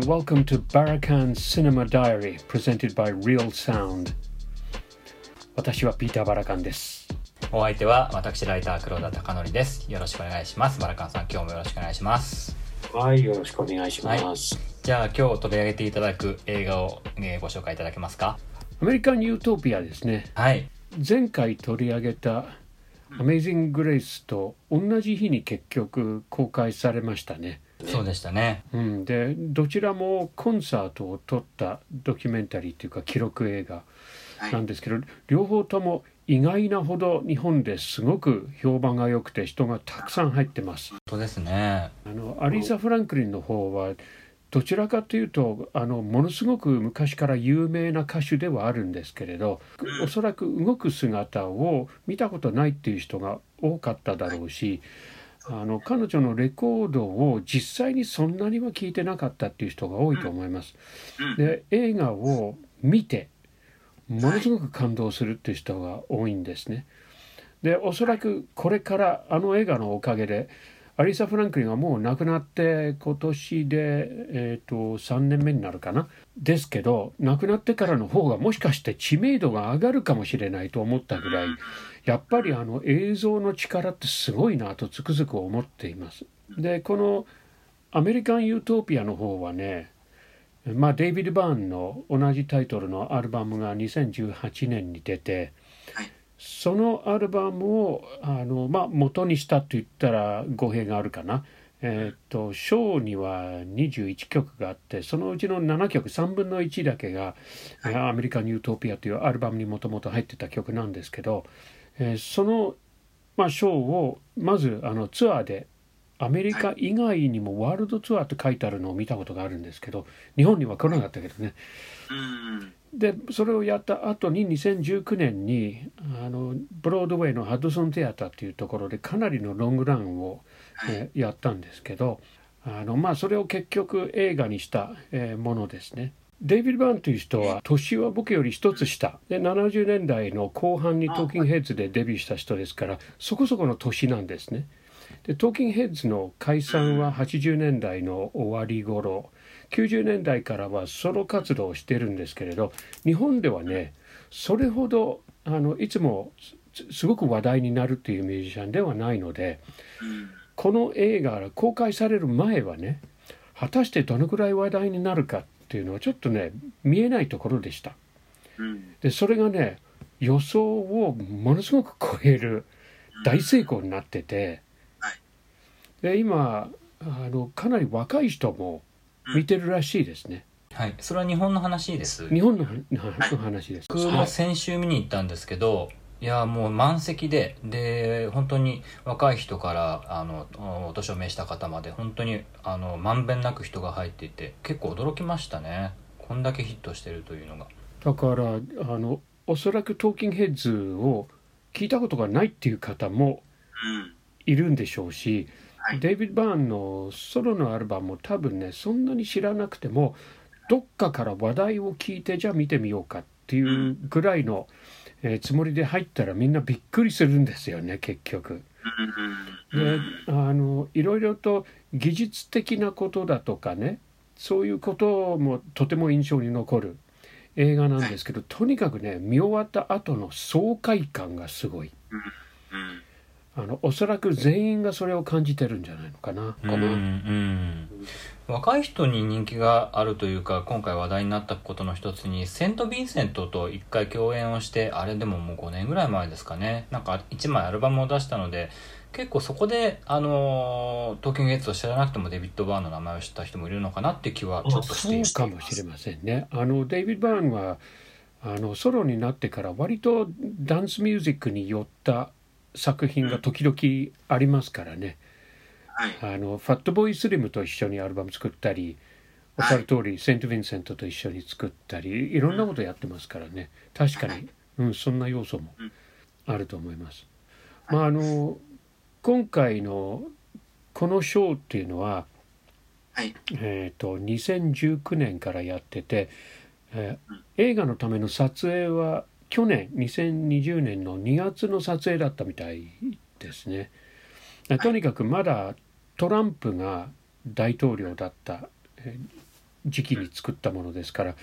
and welcome to Barakan Cinema Diary presented by Real Sound. 私はピーター・バラカンです。お相手は私ライター黒田貴則です。よろしくお願いします。バラカンさん今日もよろしくお願いします。はいよろしくお願いします、はい、じゃあ今日取り上げていただく映画を、えー、ご紹介いただけますか？アメリカン・ユートピアですね。はい。前回取り上げたアメイジング・グレイスと同じ日に結局公開されましたね。そうでしたね、うん、でどちらもコンサートを撮ったドキュメンタリーというか記録映画なんですけど、はい、両方とも意外なほど日本ですごく評判が良くて人がたくさん入ってます。そうですね。あのアリーザ・フランクリンの方はどちらかというとあのものすごく昔から有名な歌手ではあるんですけれどおそらく動く姿を見たことないっていう人が多かっただろうしあの彼女のレコードを実際にそんなには聞いてなかったっていう人が多いと思います。で映画を見てものすごく感動するっていう人が多いんですね。でおそらくこれからあの映画のおかげでアリサ・フランクリンはもう亡くなって今年で、えーと、3年目になるかな。ですけど亡くなってからの方がもしかして知名度が上がるかもしれないと思ったぐらいやっぱりあの映像の力ってすごいなとつくづく思っています。でこのアメリカン・ユートピアの方はねまあデイビッド・バーンの同じタイトルのアルバムが2018年に出てそのアルバムをあの、まあ、元にしたと言ったら語弊があるかな。えー、っとショーには21曲があってそのうちの7曲3分の1だけが「はい、アメリカン・ユートピア」というアルバムにもともと入ってた曲なんですけど、えー、その、まあ、ショーをまずあのツアーでアメリカ以外にもワールドツアーって書いてあるのを見たことがあるんですけど日本には来なかったけどね。でそれをやった後に2019年にあのブロードウェイのハドソンテアターっていうところでかなりのロングランを、えー、やったんですけどあの、まあ、それを結局映画にした、えー、ものですね。デイビッド・バーンという人は年は僕より一つ下で70年代の後半にトーキングヘッズでデビューした人ですからそこそこの年なんですね。でトーキングヘッズの解散は80年代の終わり頃90年代からはソロ活動をしてるんですけれど日本ではねそれほどあのいつもすごく話題になるっていうミュージシャンではないので、この映画が公開される前はね果たしてどのくらい話題になるかっていうのはちょっとね見えないところでした。でそれがね予想をものすごく超える大成功になってて、で今あのかなり若い人も見てるらしいですね。はい、それは日本の話です。日本の話です。僕も先週見に行ったんですけど、いやもう満席で。で本当に若い人からあのお年を召した方まで本当にあのまんべんなく人が入っていて結構驚きましたね。こんだけヒットしてるというのが。だからあのおそらくトーキングヘッズを聞いたことがないっていう方もいるんでしょうし、はい、デイビッド・バーンのソロのアルバムも多分ねそんなに知らなくてもどっかから話題を聞いてじゃあ見てみようかっていうぐらいの、えー、つもりで入ったらみんなびっくりするんですよね結局。であのいろいろと技術的なことだとかねそういうこともとても印象に残る映画なんですけどとにかくね見終わった後の爽快感がすごい。あのおそらく全員がそれを感じてるんじゃないのかな。うんうん。若い人に人気があるというか今回話題になったことの一つにセント・ヴィンセントと一回共演をしてあれでももう5年ぐらい前ですかね。なんか1枚アルバムを出したので結構そこであのトーキングヘッズを知らなくてもデビッド・バーンの名前を知った人もいるのかなっていう気はちょっとしています。そうかもしれませんね。あのデイビッド・バーンはあのソロになってから割とダンスミュージックに寄った作品が時々ありますからね、はい、あのファットボーイスリムと一緒にアルバム作ったりおっしゃる通り、セント・ヴィンセントと一緒に作ったりいろんなことやってますからね。確かに、うん、そんな要素もあると思います。まああの今回のこのショーっていうのは、はい、えーと、と2019年からやってて、えー、映画のための撮影は去年2020年の2月の撮影だったみたいですね。とにかくまだトランプが大統領だった時期に作ったものですから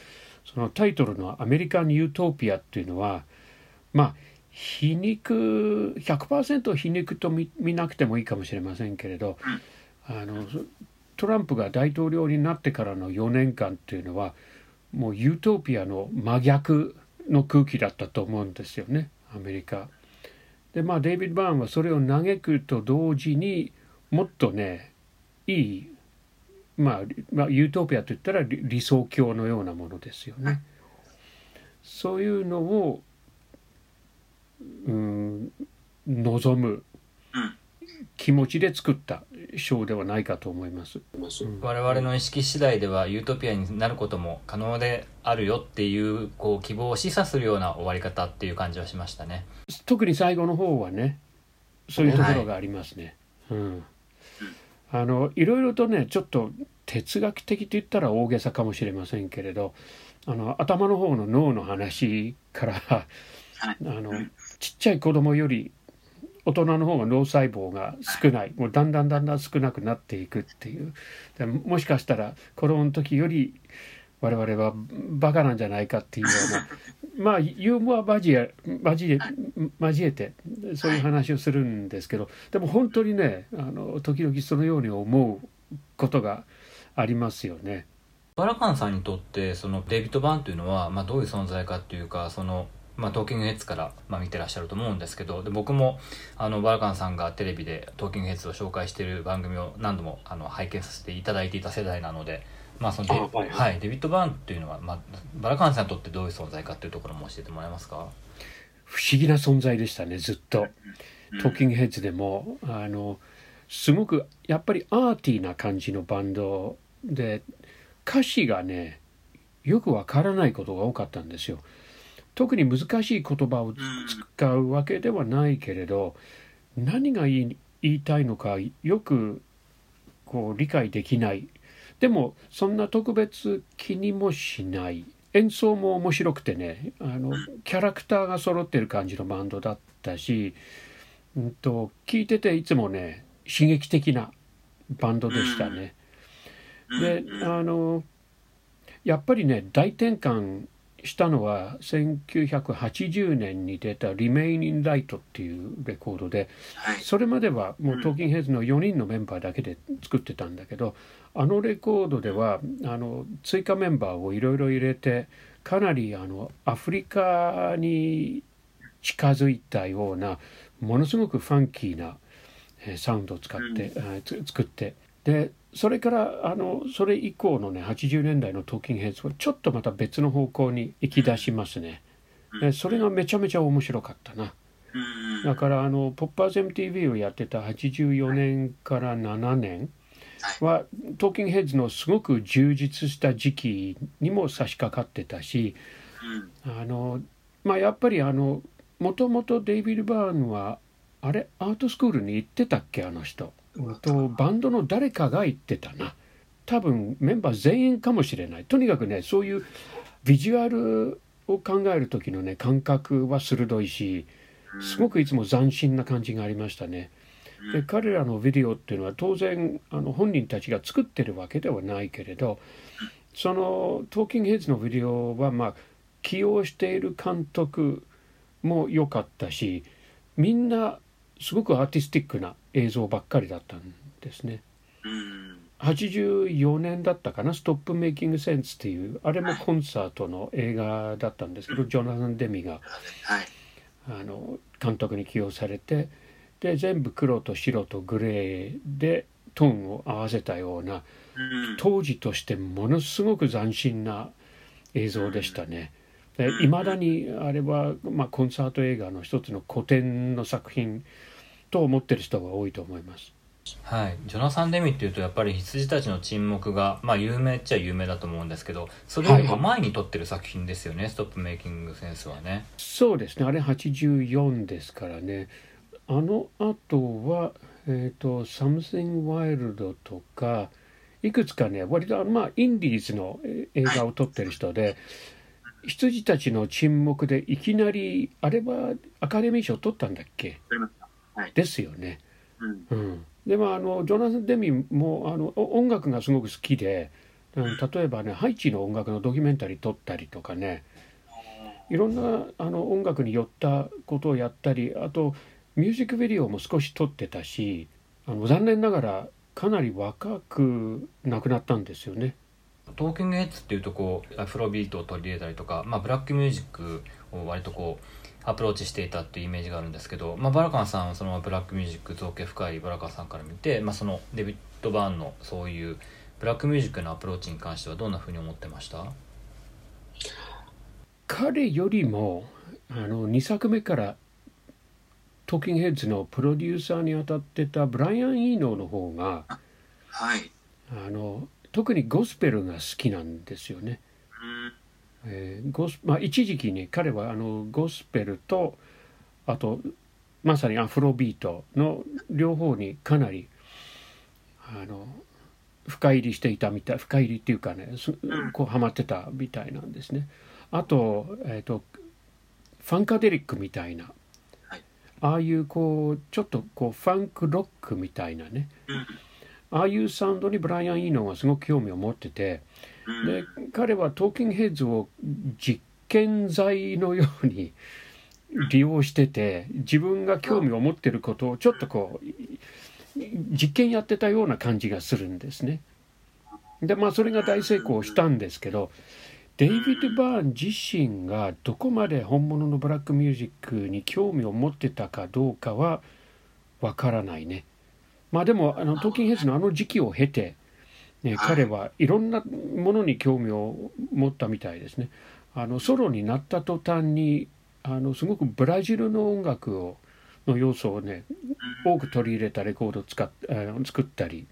そのタイトルの「アメリカン・ユートピア」っていうのはまあ皮肉100%皮肉と見なくてもいいかもしれませんけれどあのトランプが大統領になってからの4年間っていうのはもうユートピアの真逆の空気だったと思うんですよねアメリカ。でまあデイビッド・バーンはそれを嘆くと同時にもっとねいい、まあ、まあユートピアといったら理想郷のようなものですよね。そういうのを、うん、望む気持ちで作った賞ではないかと思います、我々の意識次第ではユートピアになることも可能であるよっていうこう希望を示唆するような終わり方っていう感じはしましたね。特に最後の方はねそういうところがありますね、はい、うん。あのいろいろとねちょっと哲学的と言ったら大げさかもしれませんけれどあの頭の方の脳の話からあのちっちゃい子供より大人の方が脳細胞が少ない。もうだんだんだんだん少なくなっていくっていう。もしかしたら子供の時より我々はバカなんじゃないかっていうような まあユーモア交え交え交えてそういう話をするんですけどでも本当にねあの時々そのように思うことがありますよね。バラカンさんにとってそのデビッド・バーンというのは、まあ、どういう存在かっていうかそのまあ、トーキングヘッズから、まあ、見てらっしゃると思うんですけどで僕もあのバラカンさんがテレビでトーキングヘッズを紹介している番組を何度もあの拝見させていただいていた世代なので、まあそのデはい、はい、デビッド・バーンというのは、まあ、バラカンさんにとってどういう存在かというところも教えてもらえますか？不思議な存在でしたねずっと。トーキングヘッズでもあのすごくやっぱりアーティーな感じのバンドで歌詞がねよくわからないことが多かったんですよ。特に難しい言葉を使うわけではないけれど何が言い言いたいのかよくこう理解できない。でもそんな特別気にもしない。演奏も面白くてねあのキャラクターが揃ってる感じのバンドだったし、うんと、聞いてていつもね刺激的なバンドでしたね。であのやっぱりね大転換したのは1980年に出た「Remaining Light」っていうレコードで、それまではもうトーキンヘッズの4人のメンバーだけで作ってたんだけどあのレコードではあの追加メンバーをいろいろ入れてかなりあのアフリカに近づいたようなものすごくファンキーなサウンドを使って、うん、作ってでそれからあのそれ以降のね80年代のトーキングヘッズはちょっとまた別の方向に行き出しますね。でそれがめちゃめちゃ面白かったな。だからあのポッパーズ MTV をやってた84年から7年はトーキングヘッズのすごく充実した時期にも差し掛かってたしあのまあやっぱりあのもともとデイビッド・バーンはあれ？アートスクールに行ってたっけ？あの人。うんとバンドの誰かが言ってたな多分メンバー全員かもしれないとにかくねそういうビジュアルを考える時のね感覚は鋭いしすごくいつも斬新な感じがありましたね。で彼らのビデオっていうのは当然あの本人たちが作ってるわけではないけれどそのトーキングヘッズのビデオはまあ起用している監督も良かったしみんなすごくアーティスティックな映像ばっかりだったんですね。84年だったかな「ストップメイキングセンス」っていうあれもコンサートの映画だったんですけど、ジョナサン・デミが、あの監督に起用されてで全部黒と白とグレーでトーンを合わせたような当時としてものすごく斬新な映像でしたね。いまだにあれは、まあ、コンサート映画の一つの古典の作品と思ってる人が多いと思います。はい、ジョナサン・デミっていうとやっぱり羊たちの沈黙が、まあ、有名っちゃ有名だと思うんですけどそれよりも前に撮ってる作品ですよね、はい、ストップメイキングセンスはね。そうですね。あれ84ですからね。あの後はえっ、ー、と「Something Wild」とかいくつかね割とまあインディーズの映画を撮ってる人で羊たちの沈黙でいきなりあれはアカデミー賞取ったんだっけ、はい、ですよね。うん、うん、でもあのジョナサン・デミもあの音楽がすごく好きでうん、例えばねハイチの音楽のドキュメンタリー撮ったりとかねいろんなあの音楽に寄ったことをやったりあとミュージックビデオも少し撮ってたしあの残念ながらかなり若く亡くなったんですよね。トーキングヘッズっていうとこうアフロビートを取り入れたりとか、まあ、ブラックミュージックを割とこうアプローチしていたっていうイメージがあるんですけど、まあ、バラカンさんはそのブラックミュージック造詣深いバラカンさんから見て、まあ、そのデビッド・バーンのそういうブラックミュージックのアプローチに関してはどんなふうに思ってました？彼よりもあの2作目からトーキングヘッズのプロデューサーに当たってたブライアン・イーノーの方がはい。あの特にゴスペルが好きなんですよね。うん。えーゴスまあ、一時期に彼はあのゴスペルとあとまさにアフロビートの両方にかなりあの深入りしていたみたい深入りっていうかねすこうハマってたみたいなんですね。あと,、えー、とファンカデリックみたいな、はいああいうこうちょっとこうファンクロックみたいなねうん。ああいうサウンドにブライアン・イーノーがすごく興味を持ってて。うん。で彼はトーキングヘッズを実験材のように利用してて自分が興味を持ってることをちょっとこう実験やってたような感じがするんですね。でまあそれが大成功したんですけどデイビッド・バーン自身がどこまで本物のブラックミュージックに興味を持ってたかどうかはわからないね。まあでもあのトーキングヘッズのあの時期を経てね、はい。彼はいろんなものに興味を持ったみたいですね。あのソロになった途端にあのすごくブラジルの音楽をの要素をね多く取り入れたレコードを使っ作ったり。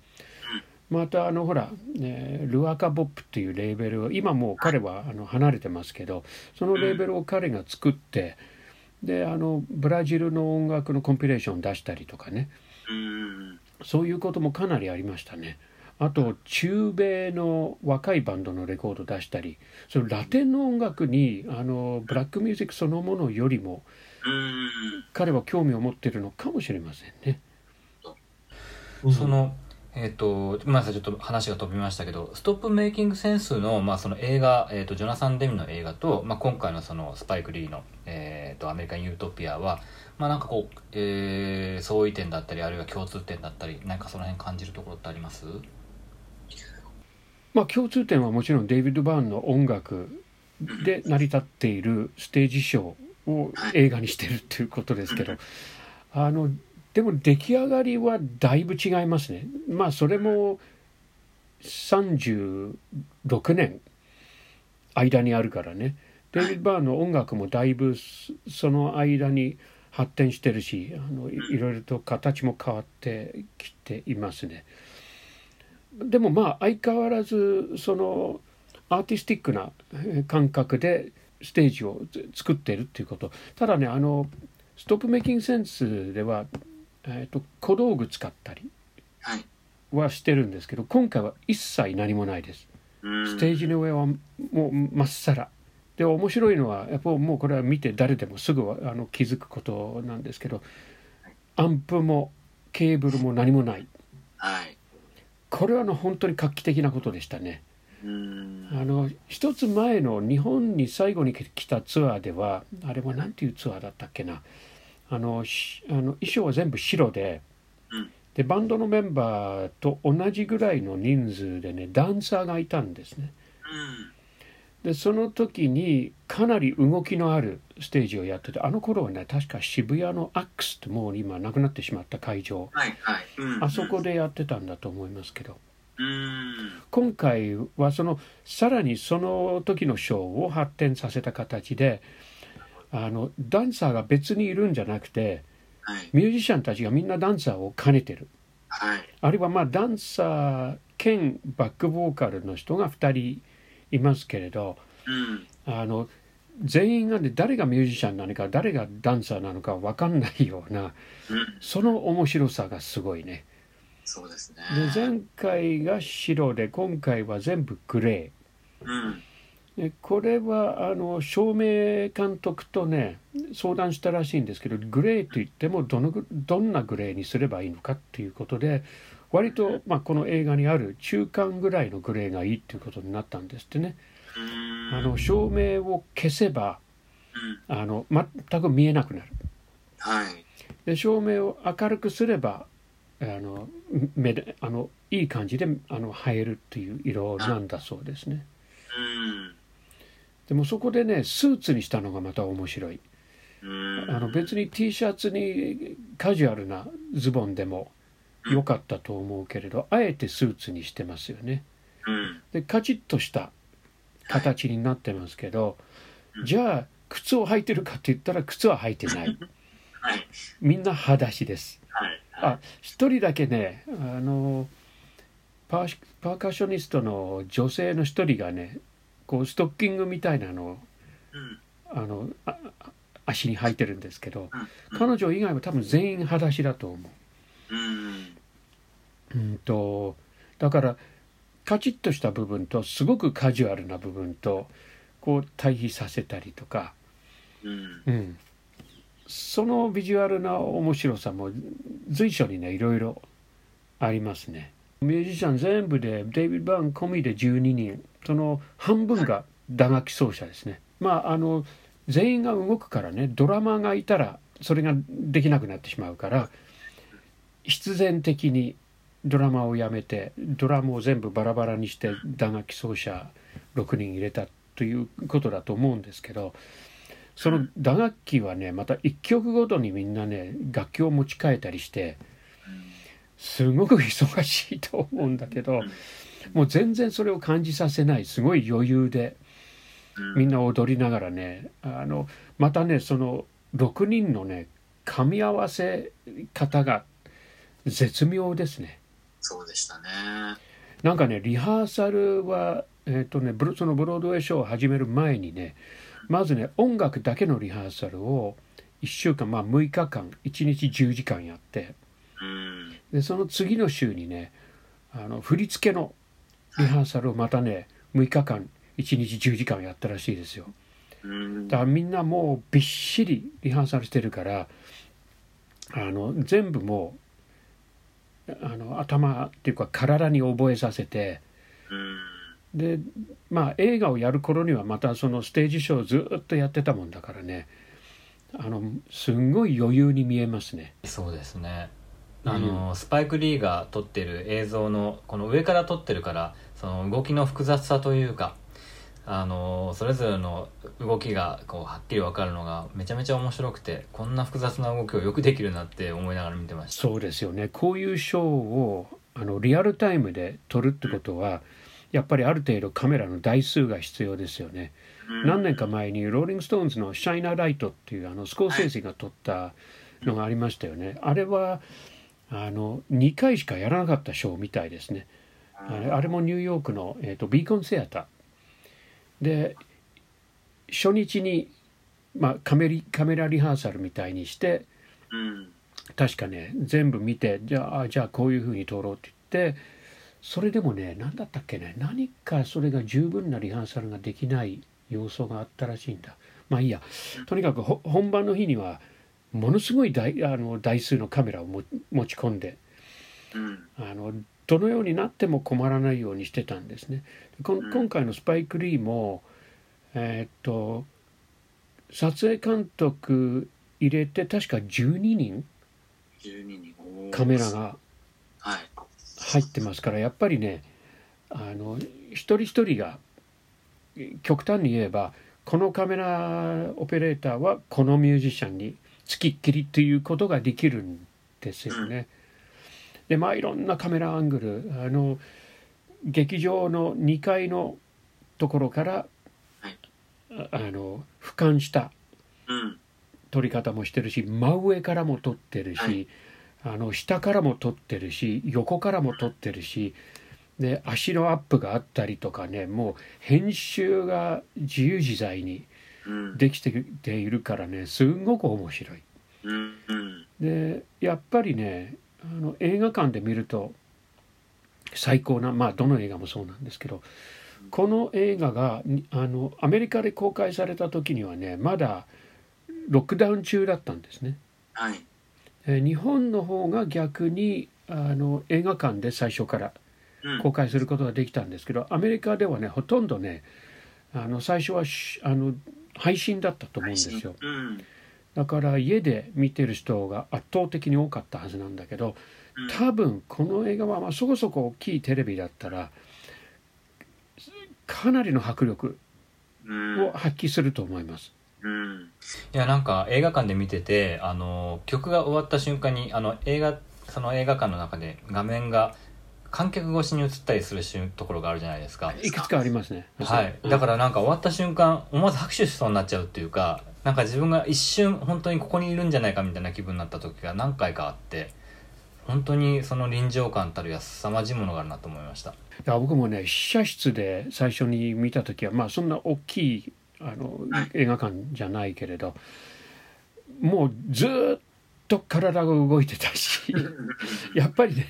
またあのほら、ね、ルアカ・ボップっていうレーベルを今もう彼はあの離れてますけどそのレーベルを彼が作ってであのブラジルの音楽のコンピレーションを出したりとかね。うん。そういうこともかなりありましたね。あと中米の若いバンドのレコード出したりそのラテンの音楽にあのブラックミュージックそのものよりもうん。彼は興味を持っているのかもしれませんね。そのえっ、とごめんなさいちょっと話が飛びましたけど「ストップメイキングセンスの」まあ、その映画、えー、とジョナサン・デミの映画と、まあ、今回のそのスパイク・リーの、えー、とアメリカン・ユートピアは、まあ、なんかこう、えー相違点だったりあるいは共通点だったりなんかその辺感じるところってあります？まあ共通点はもちろんデイビッド・バーンの音楽で成り立っているステージショーを映画にしてるっていうことですけどあのでも出来上がりはだいぶ違いますね。まあそれも36年間にあるからね。デイビッド・バーンの音楽もだいぶその間に発展してるしあのいいろいろと形も変わってきていますね。でもまあ相変わらずそのアーティスティックなえー感覚でステージをつ作っているっていうこと。ただねあのストップメイキングセンスでは、えー、と小道具使ったりはしてるんですけど今回は一切何もないです。うん。ステージの上はもうまっさら。で面白いのはやっぱもうこれは見て誰でもすぐあの気づくことなんですけどアンプもケーブルも何もない。はい。これはあの本当に画期的なことでしたね。うん。あの一つ前の日本に最後に来たツアーではあれは何ていうツアーだったっけなあのしあの衣装は全部白でうんでバンドのメンバーと同じぐらいの人数でねダンサーがいたんですね。うん。でその時にかなり動きのあるステージをやっててあの頃はね確か渋谷のアックスってもう今なくなってしまった会場はい。はい。うん。あそこでやってたんだと思いますけど。うん。今回はそのさらにその時のショーを発展させた形であのダンサーが別にいるんじゃなくてはい。ミュージシャンたちがみんなダンサーを兼ねてるはい。あるいはまあダンサー兼バックボーカルの人が2人いますけれどうん。あの全員がね誰がミュージシャンなのか誰がダンサーなのか分かんないようなうん。その面白さがすごいね。そうですね。で前回が白で今回は全部グレー。うん。でこれはあの照明監督とね相談したらしいんですけどグレーといってもどのぐどんなグレーにすればいいのかっていうことで割と、まあ、この映画にある中間ぐらいのグレーがいいっていうことになったんですってね。うんあの照明を消せばうんあの全く見えなくなる。はい。で照明を明るくすればあの目であのいい感じであの映えるっていう色なんだそうですね。うんでもそこでねスーツにしたのがまた面白い。うんあの別に T シャツにカジュアルなズボンでも良かったと思うけれどあえてスーツにしてますよね。うんでカチッとした形になってますけど、うんじゃあ靴を履いてるかって言ったら靴は履いてない はい。みんな裸足ですはい。あ一人だけねあのパーシパーカッショニストの女性の一人がねこうストッキングみたいなのをうんあの足に履いてるんですけどうん彼女以外は多分全員裸足だと思う。うんうんとだからカチッとした部分とすごくカジュアルな部分とこう対比させたりとか、うんうん、そのビジュアルな面白さも随所にねいろいろありますね。ミュージシャン全部でデイビッド・バーン込みで12人その半分が打楽器奏者ですね。まああの全員が動くからねドラマーがいたらそれができなくなってしまうから必然的にドラマをやめてドラムを全部バラバラにして打楽器奏者6人入れたということだと思うんですけどその打楽器はねまた1曲ごとにみんなね楽器を持ち替えたりしてすごく忙しいと思うんだけどもう全然それを感じさせないすごい余裕でみんな踊りながらねあのまたねその6人のね噛み合わせ方が絶妙ですね。そうでしたね。なんかねリハーサルは、えーとね、ブロそのブロードウェイショーを始める前にねまずね音楽だけのリハーサルを1週間まあ6日間1日10時間やってうんでその次の週にねあの振り付けのリハーサルをまたね6日間1日10時間やったらしいですよ。うんだからみんなもうびっしりリハーサルしてるからあの全部もうあの頭っていうか体に覚えさせてうん。でまあ映画をやる頃にはまたそのステージショーをずっとやってたもんだからね。あのすんごい余裕に見えますね。そうですね。あの、スパイク・リーが撮ってる映像のこの上から撮ってるからその動きの複雑さというかあのそれぞれの動きがこうはっきり分かるのがめちゃめちゃ面白くてこんな複雑な動きをよくできるなって思いながら見てましたそうですよねこういうショーをあのリアルタイムで撮るってことはやっぱりある程度カメラの台数が必要ですよね。何年か前にローリング・ストーンズの「 Shine a Light」っていうあのスコーセージが撮ったのがありましたよね。あれはあの2回しかやらなかったショーみたいですね。あれあれもニューヨークの、えー、とビーコンセアターで初日に、まあ、カメリカメラリハーサルみたいにしてうん。確かね全部見てじゃああじゃあこういうふうに撮ろうって言ってそれでもね何だったっけね何かそれが十分なリハーサルができない要素があったらしいんだ。まあいいや。とにかくほ本番の日にはものすごい台あの台数のカメラをも持ち込んでうん。あのどのようになっても困らないようにしてたんですね。今回のスパイク・リーもえーっと撮影監督入れて確か12人12人カメラがはい。入ってますからやっぱりねあの一人一人が極端に言えばこのカメラオペレーターはこのミュージシャンにつきっきりっていうことができるんですよね。でまあいろんなカメラアングルあの劇場の2階のところから、はい。ああの俯瞰したうん。撮り方もしてるし真上からも撮ってるし、はい。あの下からも撮ってるし横からも撮ってるしで足のアップがあったりとかねもう編集が自由自在にうん。できてているからねすんごく面白い。でやっぱりねあの映画館で見ると最高なまあどの映画もそうなんですけどこの映画がにあのアメリカで公開された時にはねまだロックダウン中だったんですね。はい。えー日本の方が逆にあの映画館で最初からうん。公開することができたんですけどアメリカではねほとんどねあの最初はしあの配信だったと思うんですよ。うんだから家で見てる人が圧倒的に多かったはずなんだけどうん多分この映画はまあそこそこ大きいテレビだったらかなりの迫力うんを発揮すると思います。うんいやなんか映画館で見ててあの曲が終わった瞬間にあの映画その映画館の中で画面が観客越しに映ったりする瞬ところがあるじゃないですか。いくつかありますね。はい、だからなんか終わった瞬間思わず拍手しそうになっちゃうっていうかなんか自分が一瞬本当にここにいるんじゃないかみたいな気分になった時が何回かあって本当にその臨場感たるや凄まじいものがあるなと思いました。いや僕もね試写室で最初に見た時はまあそんな大きいあの、はい。映画館じゃないけれどもうずーっと体が動いてたし やっぱりね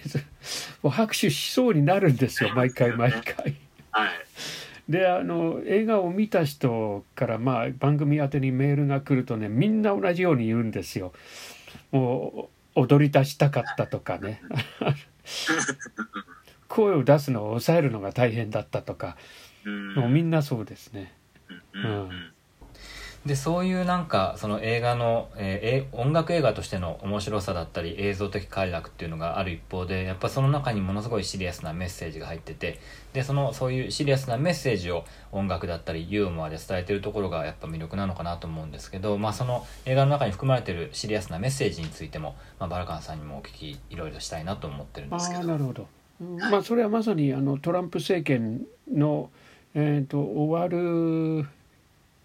もう拍手しそうになるんですよ毎回毎回。はいであの映画を見た人からまあ番組宛てにメールが来るとねみんな同じように言うんですよ。もう踊り出したかったとかね。声を出すのを抑えるのが大変だったとか。うん。もうみんなそうですね。うんうんでそういうなんかその映画の、えーえ音楽映画としての面白さだったり映像的快楽っていうのがある一方でやっぱその中にものすごいシリアスなメッセージが入っててでそのそういうシリアスなメッセージを音楽だったりユーモアで伝えてるところがやっぱ魅力なのかなと思うんですけど、まあ、その映画の中に含まれてるシリアスなメッセージについても、まあ、バラカンさんにもお聞きいろいろしたいなと思ってるんあですけどあなるほど。うんまあそれはまさにあのトランプ政権の、えー、と終わる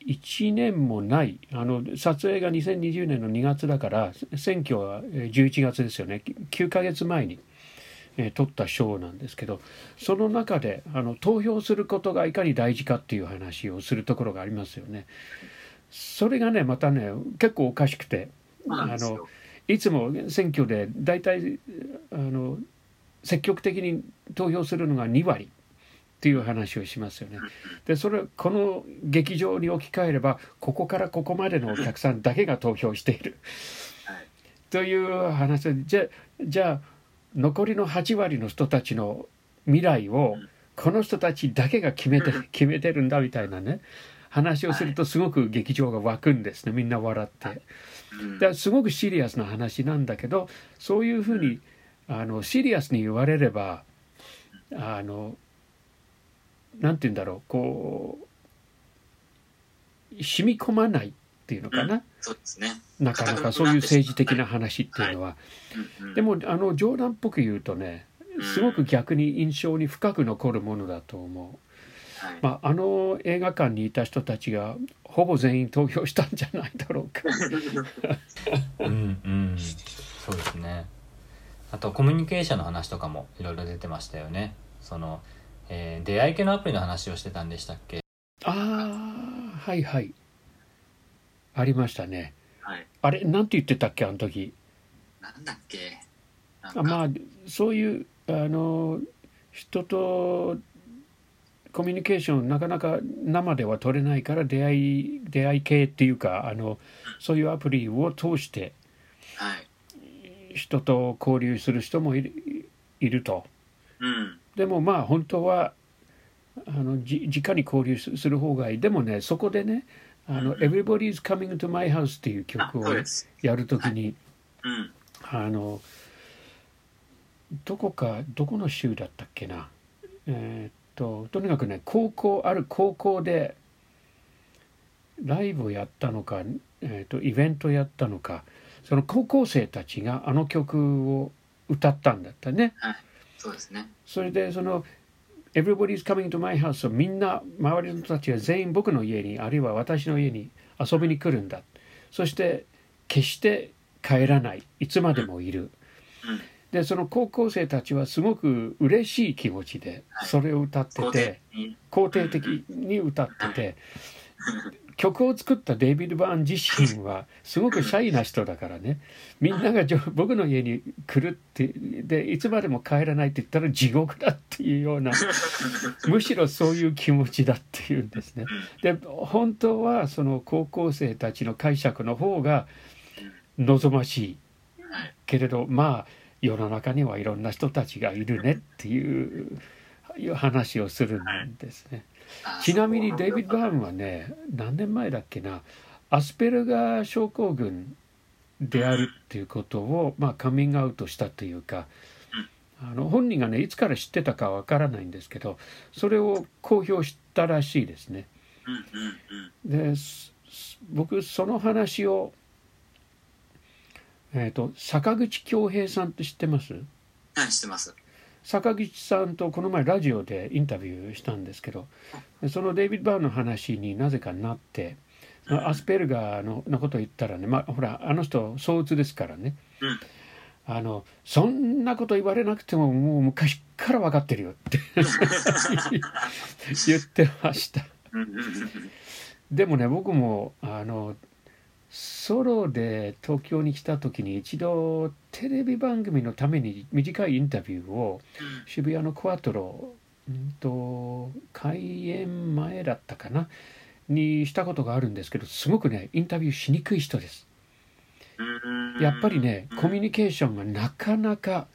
1年もない。あの撮影が2020年の2月だから選挙はえー11月ですよね。9ヶ月前に、えー撮った賞なんですけどその中であの投票することがいかに大事かっていう話をするところがありますよね。それがねまたね結構おかしくてあのよいつも選挙で大体あの積極的に投票するのが2割っていう話をしますよね。でそれこの劇場に置き換えればここからここまでのお客さんだけが投票している。はい。という話でじゃじゃあ残りの8割の人たちの未来をこの人たちだけが決めて決めてるんだみたいなね話をするとすごく劇場が湧くんですねみんな笑って。うん。だからすごくシリアスな話なんだけどそういうふうにあのシリアスに言われればあのなんて言うんだろうこう染み込まないっていうのかな、そうですね。なかなかそういう政治的な話っていうのは。うんうん。でもあの冗談っぽく言うとねすごく逆に印象に深く残るものだと思う。はい。まあ、あの映画館にいた人たちがほぼ全員投票したんじゃないだろうか。うんうん。そうですね。あとコミュニケーションの話とかもいろいろ出てましたよね。その、えー出会い系のアプリの話をしてたんでしたっけ？ああはいはい。ありましたね。はい。あれなんて言ってたっけあの時？なんだっけ？なまあそういうあの人とコミュニケーションなかなか生では取れないから出会い出会い系っていうかあのそういうアプリを通してはい。人と交流する人もいるいると。うんでもまあ本当はあのじ直に交流すする方がいい。でもねそこでね「あのうん Everybody's Coming to My House」っていうあ曲をやるときに、うん。あのどこかどこの州だったっけな。えーっととにかくね高校ある高校でライブをやったのか、えーっとイベントやったのかその高校生たちがあの曲を歌ったんだったね。そうですね。それでその「Everybody's coming to my house」をみんな周りの人たちが全員僕の家にあるいは私の家に遊びに来るんだ。そして決して帰らない。いつまでもいる、うん。でその高校生たちはすごく嬉しい気持ちではい。それを歌って肯て肯定的に歌ってて曲を作ったデイビッド・バーン自身はすごくシャイな人だからねみんなが 僕の家に来るってでいつまでも帰らないって言ったら地獄だっていうような むしろそういう気持ちだっていうんですね。で本当はその高校生たちの解釈の方が望ましいはいけれどまあ世の中にはいろんな人たちがいるねっていう話をするんですね。あちなみにデイビッド・バーンはね何年前だっけなアスペルガー症候群であるっていうことを、まあ、カミングアウトしたというかあの本人がねいつから知ってたかわからないんですけどそれを公表したらしいですね。です僕その話を、えー、と坂口恭平さんって知ってます？はい知ってます坂口さんとこの前ラジオでインタビューしたんですけどでそのデイビッド・バーンの話になぜかなってうん。アスペルガーののことを言ったらね、まあ、ほらあの人相うつですからね。うん。あのそんなこと言われなくてももう昔から分かってるよって 言ってました。でもね僕もあのソロで東京に来た時に一度テレビ番組のために短いインタビューを渋谷のクワトロんと開演前だったかなにしたことがあるんですけどすごくねインタビューしにくい人です。うん。やっぱりねうん。コミュニケーションがなかなか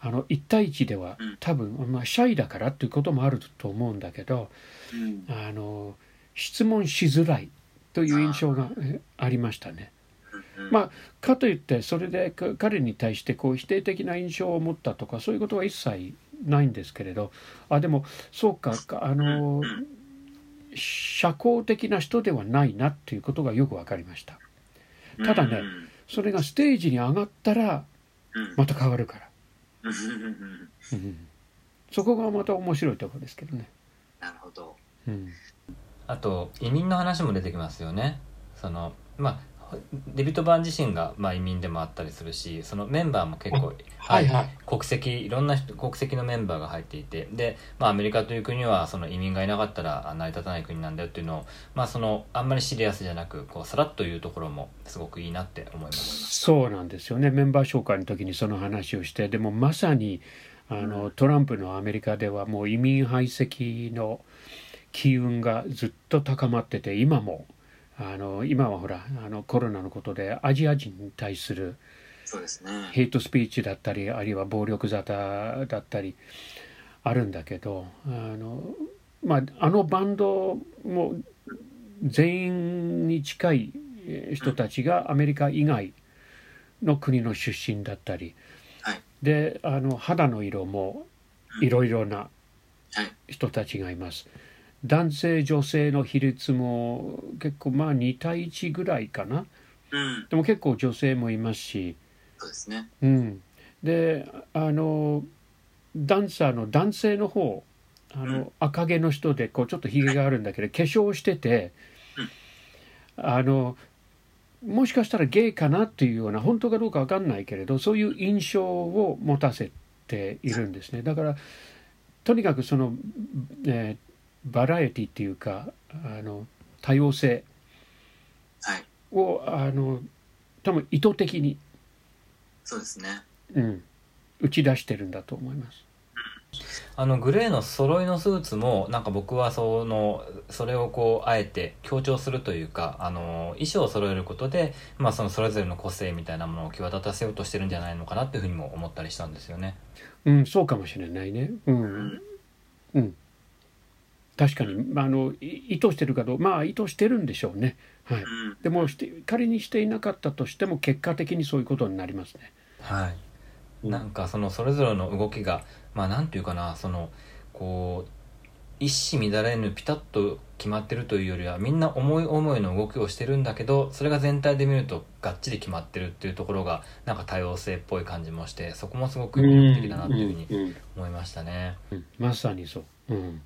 あの1対1ではうん。多分、まあ、シャイだからっていうこともあると思うんだけどうん。あの質問しづらいという印象がえありましたね。うんまあかといってそれでか彼に対してこう否定的な印象を持ったとかそういうことは一切ないんですけれどあでもそうかかあのうん社交的な人ではないなっていうことがよく分かりました。ただねうん。それがステージに上がったらうん。また変わるから、うん。そこがまた面白いところですけどね。なるほど。うんあと移民の話も出てきますよね。そのまあデビッド・バーン自身が、まあ、移民でもあったりするしそのメンバーも結構はいはい。国籍いろんな人国籍のメンバーが入っていてで、まあ、アメリカという国はその移民がいなかったらあ成り立たない国なんだよっていうのを、まあ、そのあんまりシリアスじゃなくこうさらっというところもすごくいいなって思います。そうなんですよね。メンバー紹介の時にその話をしてでもまさにあのトランプのアメリカではもう移民排斥の機運がずっと高まってて今もあの今はほらあのコロナのことでアジア人に対するそうですね。ヘイトスピーチだったりあるいは暴力沙汰だったりあるんだけどあの,、まあ、あのバンドも全員に近いえー人たちがアメリカ以外の国の出身だったり、はい。であの肌の色もいろいろなはい。人たちがいます。男性女性の比率も結構まあ2対1ぐらいかな。うん。でも結構女性もいますし、そうですね。うん、であのダンサーの男性の方あの、うん。赤毛の人でこうちょっとひげがあるんだけど化粧をしてて、あのもしかしたらゲイかなっていうような本当かどうか分かんないけれどそういう印象を持たせているんですね。だからとにかくその、えーバラエティっていうかあの多様性はいをあの多分意図的にそうですねうん、打ち出してるんだと思います。あのグレーの揃いのスーツもなんか僕はそのそれをこうあえて強調するというかあの衣装を揃えることで、まあ、そのそれぞれの個性みたいなものを際立たせようとしてるんじゃないのかなっていうふうにも思ったりしたんですよね。うん、そうかもしれないね。う、うんんうん、確かに、まあ、あのい意図してるかどうまあ意図してるんでしょうね。はい。うんでもして仮にしていなかったとしても結果的にそういうことになりますね。はい、うんなんかそのそれぞれの動きがまあなんていうかなそのこう一糸乱れぬピタッと決まってるというよりはみんな思い思いの動きをしてるんだけどそれが全体で見るとがっちり決まってるっていうところがなんか多様性っぽい感じもしてそこもすごく魅力的だなっていうふうにうんうん思いましたね。うんまさにそう。うん、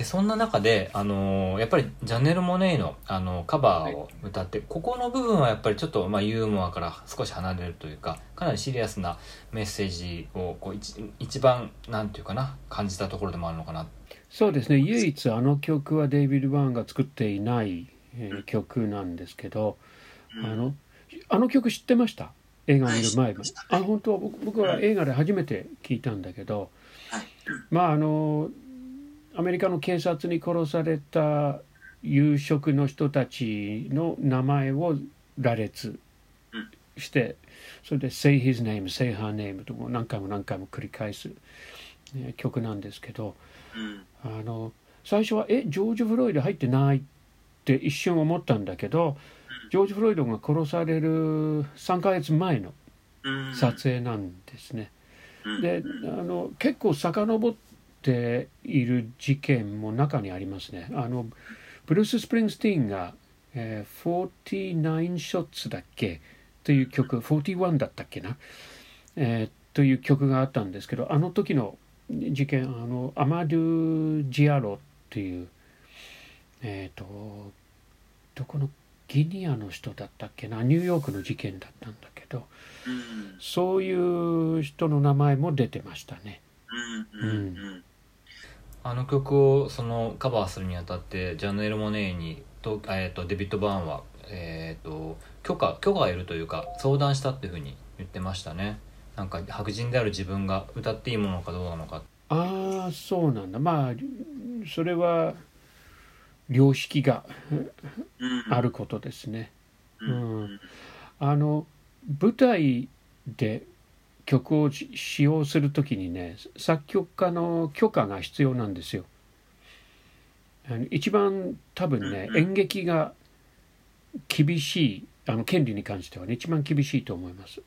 でそんな中で、あのーやっぱりジャネル・モネイの、あのカバーを歌って、ここの部分はやっぱりちょっと、まあ、ユーモアから少し離れるというかかなりシリアスなメッセージをこう一一番なんていうかな感じたところでもあるのかな。そうですね。唯一あの曲はデイビッド・バーンが作っていない、えー曲なんですけど、うん。あのあの曲知ってました？映画を見る前も。はい知ってました。あ本当？僕僕は映画で初めて聞いたんだけど、はい。まああのアメリカの警察に殺された夕食の人たちの名前を羅列してそれで「Say His Name」「Say Her Name」とも何回も何回も繰り返す、ね曲なんですけどうんあの最初は「えジョージ・フロイド入ってない?」って一瞬思ったんだけどジョージ・フロイドが殺される3ヶ月前のうん撮影なんですね。うんであの結構遡っている事件も中にありますね。あのブルース・スプリングスティーンが、えー、49 Shots だっけ？という曲41だったっけな、えーという曲があったんですけどあの時の事件あのアマドゥ・ジアロっていうえっ、とどこのギニアの人だったっけな？ニューヨークの事件だったんだけどうん。そういう人の名前も出てましたね。うんあの曲をそのカバーするにあたってジャヌエル・モネイにと,、えー、とデビッド・バーンは、えー、と許可許可がいるというか相談したっていうふうに言ってましたね。なんか白人である自分が歌っていいものかどうなのか。ああそうなんだ。まあそれは良識がうん。あることですね。うん。うん。あの舞台で曲をし使用するときにね作曲家の許可が必要なんですよ。あの一番多分ね演劇が厳しいあの権利に関してはね一番厳しいと思います。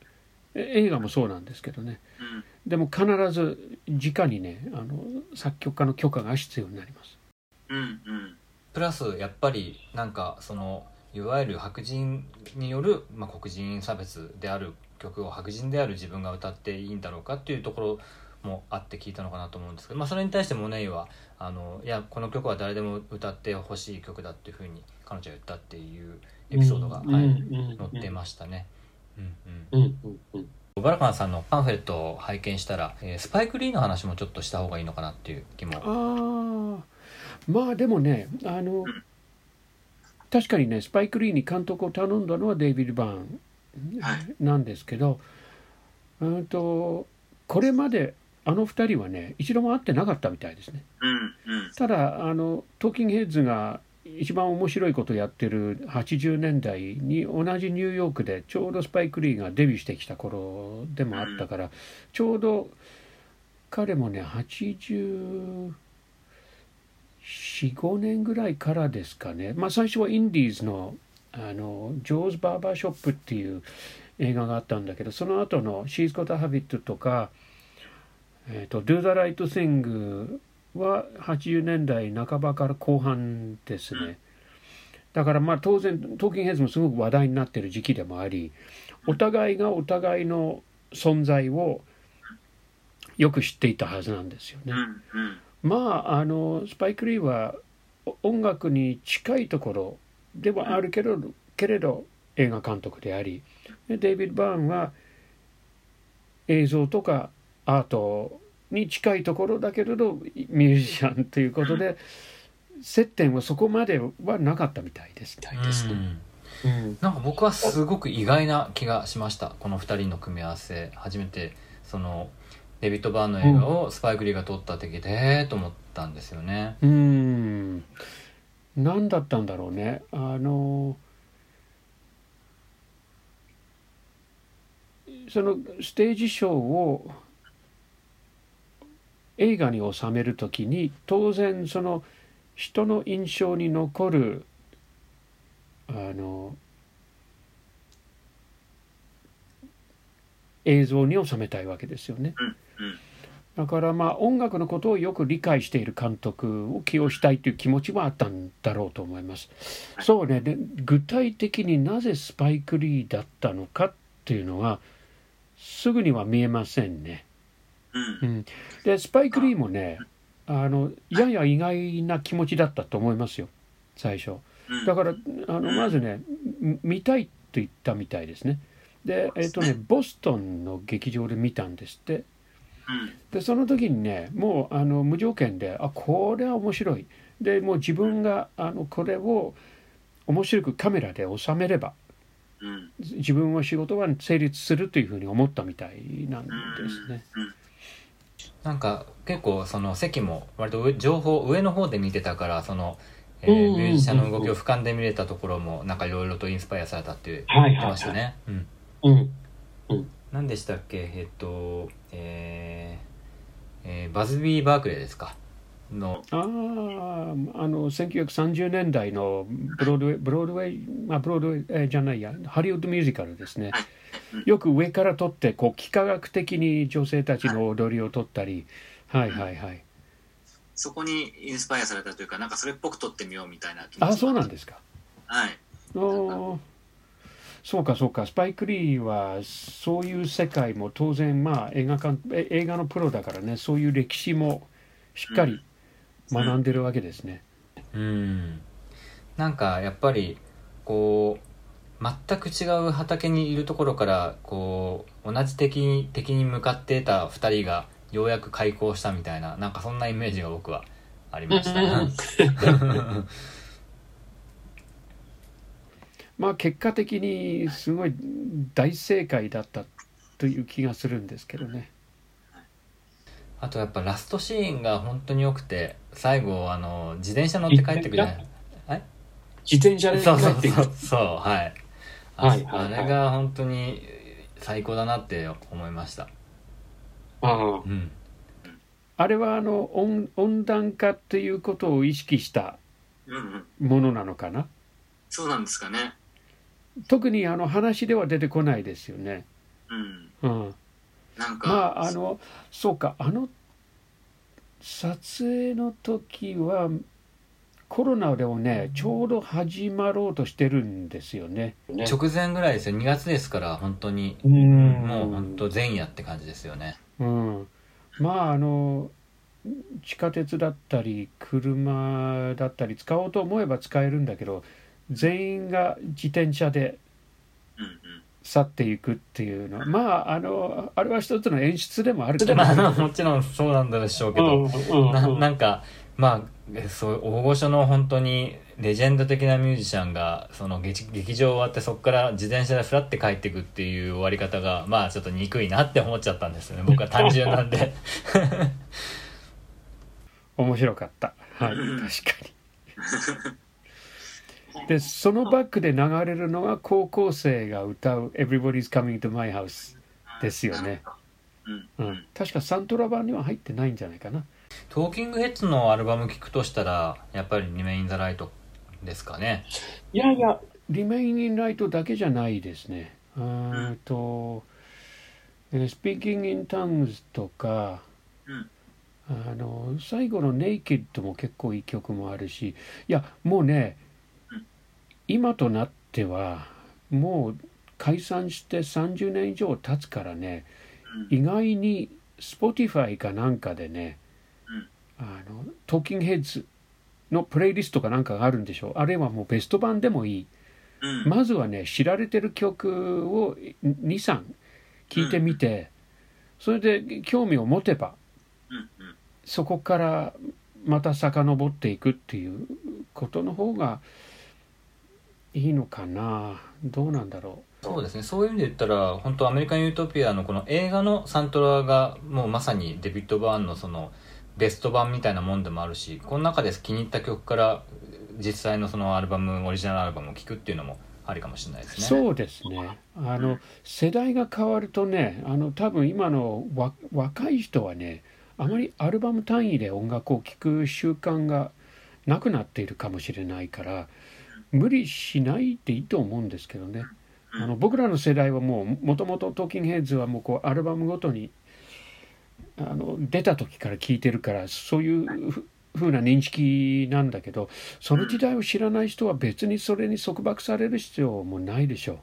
え映画もそうなんですけどね。うんでも必ず直にねあの作曲家の許可が必要になります。うんうんプラスやっぱりなんかそのいわゆる白人による、まあ、黒人差別である曲を白人である自分が歌っていいんだろうかっていうところもあって聞いたのかなと思うんですけど、まあ、それに対してモネイはあのいやこの曲は誰でも歌ってほしい曲だっていうふうに彼女は言ったっていうエピソードが、はい載ってましたね。うんうん。うんうんうん。バラカンさんのパンフレットを拝見したら、えースパイク・リーの話もちょっとした方がいいのかなっていう気も。ああまあでもねあの確かにねスパイク・リーに監督を頼んだのはデイビッド・バーン。はいなんですけど、うんとこれまであの二人はね一度も会ってなかったみたいですね。うんうん。ただあのトーキングヘッズが一番面白いことやってる80年代に同じニューヨークでちょうどスパイク・リーがデビューしてきた頃でもあったから、ちょうど彼もね84 5年ぐらいからですかね。まあ最初はインディーズのあのジョーズ・バーバーショップっていう映画があったんだけどその後の「She's Got a Habit」とか「えー、と Do the Right Thing」は80年代半ばから後半ですね。だからまあ当然トーキングヘッズもすごく話題になってる時期でもありお互いがお互いの存在をよく知っていたはずなんですよねまああのスパイク・リーはお音楽に近いところではあるけどけれど映画監督でありでデイビッド・バーンは映像とかアートに近いところだけれどミュージシャンということで接点はそこまではなかったみたいです。たいですね。うん。うん。なんか僕はすごく意外な気がしました。この2人の組み合わせ。初めてそのデビッド・バーンの映画をスパイク・リーが撮った時でえーと思ったんですよね。うーん何だったんだろうねあのそのステージショーを映画に収めるときに当然その人の印象に残るあの映像に収めたいわけですよね。だからまあ音楽のことをよく理解している監督を起用したいという気持ちはあったんだろうと思います。はいそうねで具体的になぜスパイク・リーだったのかっていうのはすぐには見えませんね。うんうん、でスパイク・リーもねあのやや意外な気持ちだったと思いますよ最初。うんだからあのまずねみ見たいと言ったみたいですね。でえっ、とねボストンの劇場で見たんですって。うん。でその時にねもうあの無条件であこれは面白い。でもう自分があのこれを面白くカメラで収めればうん。自分は仕事は成立するというふうに思ったみたいなんですね。なんか結構その席も割と上情報上の方で見てたからその、えミュージシャンの動きを俯瞰で見れたところもなんかいろいろとインスパイアされたって言ってはいはいましたね、うん。うん。何でしたっけ？えっとえーえーバズビー・バークレーですか？の。あああの1930年代のブロードウェイブロードウェイ、まあ、ブロードウェイえーじゃないやハリウッドミュージカルですね。よく上から撮ってこう幾何学的に女性たちの踊りを撮ったり。はいはいはい。そこにインスパイアされたというか、なんかそれっぽく撮ってみようみたいな気持ちもあそうなんす。ですか。はい。おーそうかそうか。スパイク・リーはそういう世界も当然まあ映画館え映画のプロだからね。そういう歴史もしっかり学んでるわけですね。うん。なんかやっぱりこう全く違う畑にいるところからこう同じ敵に敵に向かっていた2人がようやく開口したみたいななんかそんなイメージが僕はありました、まあ結果的にすごい大正解だったという気がするんですけどね。あとやっぱラストシーンが本当に良くて最後あの自転車乗って帰ってくるじゃない自転車で帰そうそうってくる。そうそうはいあ,、はいはいはいあれが本当に最高だなって思いましたああうんあれはあの温温暖化っていうことを意識したうんうん。ものなのかな？そうなんですかね。特にあの話では出てこないですよね。うん。うん、なんか、まああのそうか。あの撮影の時はコロナでもねちょうど始まろうとしてるんですよね。ね。直前ぐらいですよ。2月ですから本当に。うん。もう本当前夜って感じですよね。うん、まああの地下鉄だったり車だったり使おうと思えば使えるんだけど全員が自転車で。去っていくっていうの。はまああのあれは一つの演出でもあるけど。まあもちろんそうなんでしょうけど、ななんかまあえそう大御所の本当にレジェンド的なミュージシャンがその劇劇場終わってそこから自転車でフラって帰っていくっていう終わり方がまあちょっと憎いなって思っちゃったんですよね。僕は単純なんで。面白かった。はい。うん。確かに でそのバックで流れるのが高校生が歌う「Everybody's Coming to My House」ですよね、うん。う、うんん。確かサントラ版には入ってないんじゃないかなトーキングヘッズのアルバム聴くとしたらやっぱり「リメイン・ザ・ライト」ですかねいやいや、リメイン・イン・ライトだけじゃないですね。うーんと、えー Speaking in Tongues とか、うんあの最後の Naked も結構いい曲もあるし、いや、もうねうん、今となっては、もう解散して30年以上経つからね、意外に Spotify かなんかでね、あのトーキングヘッズのプレイリストかなんかがあるんでしょう。あるいはもうベスト版でもいい。うん。まずはね知られてる曲を23聴いてみて、それで興味を持てば。そこからまた遡っていくっていうことの方がいいのかな？どうなんだろそうですね。そういう意味で言ったら本当アメリカン・ユートピアのこの映画のサントラがもうまさにデビッド・バーンのそのベスト版みたいなもんでもあるしこの中で気に入った曲から実際のそのアルバムオリジナルアルバムを聴くっていうのもありかもしれないですう、ね。そうですね。あの世代が変わるとねあの多分今のわ若い人はねあまりアルバム単位で音楽を聴く習慣がなくなっているかもしれないから無理しないでいいと思うんですけどね。あの僕らの世代はもうもともとトーキングヘッズはもうこうアルバムごとにあの出た時から聴いてるからそういうふ風な認識なんだけどその時代を知らない人は別にそれに束縛される必要もないでしょう。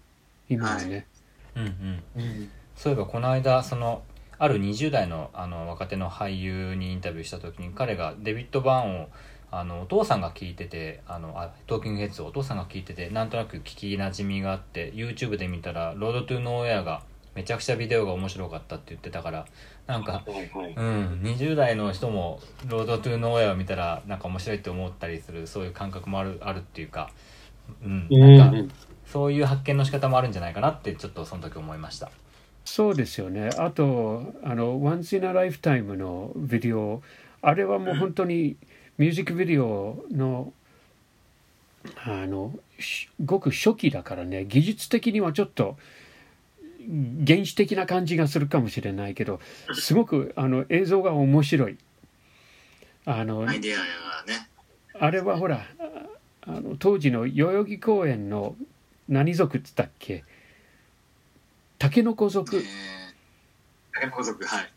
今はね。うんうん。うん。そういえばこの間そのある20代のあの若手の俳優にインタビューした時に彼がデビッド・バーンをあのお父さんが聞いててあのあトーキングヘッズをお父さんが聞いててなんとなく聞きなじみがあって YouTube で見たら「 Road to Nowhere」がめちゃくちゃビデオが面白かったって言ってたからなんかうん20代の人も「ロード・トゥ・ノーエア」を見たらなんか面白いって思ったりするそういう感覚もあるあるっていうか、うん、うんなんかそういう発見の仕方もあるんじゃないかなってちょっとその時思いました。そうですよね。あとあの「Once in a Lifetime」のビデオあれはもう本当にミュージックビデオのあのしごく初期だからね技術的にはちょっと原始的な感じがするかもしれないけどすごくあの映像が面白いあのアイデアがね。あれはほらあの当時の代々木公園の何族っつったっけ？タケノコ族えー、タケノコ族、はい。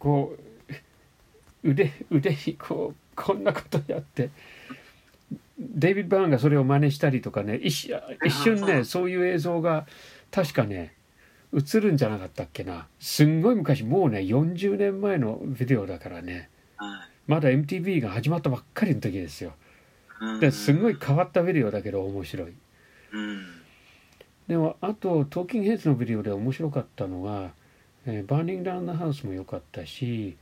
こう腕腕にこうこんなことやって。デイビッド・バーンがそれを真似したりとかね一瞬ねそういう映像が確かね映るんじゃなかったっけな。すんごい昔もうね40年前のビデオだからね。はい。まだ MTV が始まったばっかりの時ですよ。うん。ですんごい変わったビデオだけど面白い。うん。でもあとトーキングヘッズのビデオで面白かったのが「えーバーニング・ダウン・ザ・ハウス」も良かったし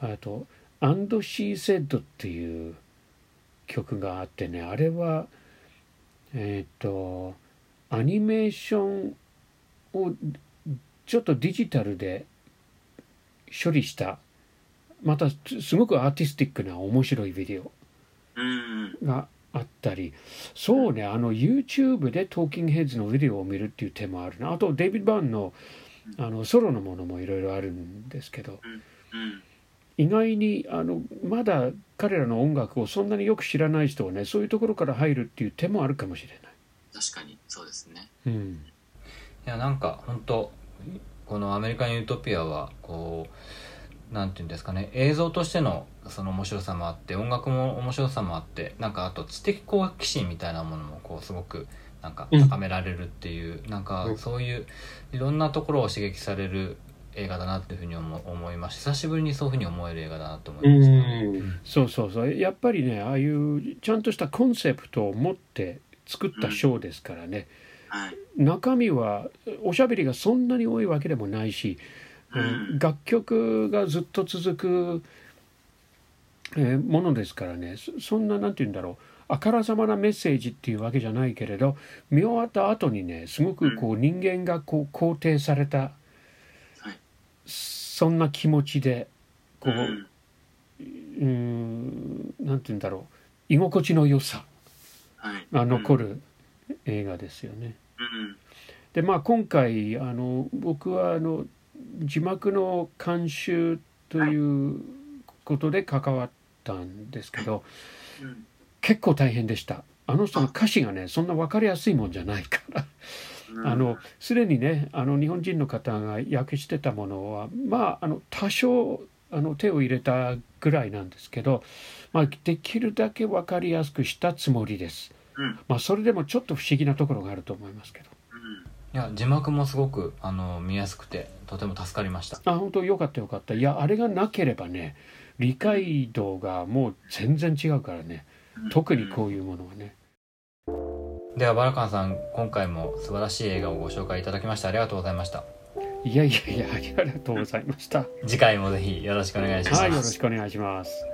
あと「アンド・シー・セッド」っていう曲があってねあれはえっ、とアニメーションをちょっとデジタルで処理したまたすごくアーティスティックな面白いビデオうん。があったりそうねあの YouTube でトーキングヘッズのビデオを見るっていう手もあるなあとデイビッド・バーンのあのソロのものもいろいろあるんですけどうん。意外にあのまだ彼らの音楽をそんなによく知らない人はねそういうところから入るっていう手もあるかもしれない。確かに、そうですね。うんいやなんか本当この「アメリカン・ユートピア」はこうなんていうんですかね映像としてのその面白さもあって音楽も面白さもあってなんかあと知的好奇心みたいなものもこうすごくなんか高められるっていう、なんかうんそういういろんなところを刺激される映画だなっていうふうに思思いました久しぶりにそういうふうに思える映画だなと思ういました、ん。そうそうそう。やっぱりねああいうちゃんとしたコンセプトを持って作ったショーですからね、はい。中身はおしゃべりがそんなに多いわけでもないし、えーうん楽曲がずっと続く、えーものですからね。そそんななんて言うんだろう。あからさまなメッセージっていうわけじゃないけれど見終わった後にねすごくこう人間がこう肯定された、はいそんな気持ちでこう、うんなんて言うんだろう居心地の良さはい。が残る。る映画ですよね。うん。でまあ今回あの僕はあの字幕の監修ということで関わったんですけどうん。結構大変でしたあの人の歌詞がねそんな分かりやすいもんじゃないからうんあのすでにねあの日本人の方が訳してたものはまああの多少あの手を入れたぐらいなんですけど、まあ、できるだけ分かりやすくしたつもりです。うん。まあ、それでもちょっと不思議なところがあると思いますけど。うん。いや字幕もすごくあの見やすくてとても助かりましたあ本当よかったよかったいやあれがなければね理解度がもう全然違うからね特にこういうものはねではバラカンさん今回も素晴らしい映画をご紹介いただきましてありがとうございました。いやいやいやありがとうございました。次回もぜひよろしくお願いします、はいよろしくお願いします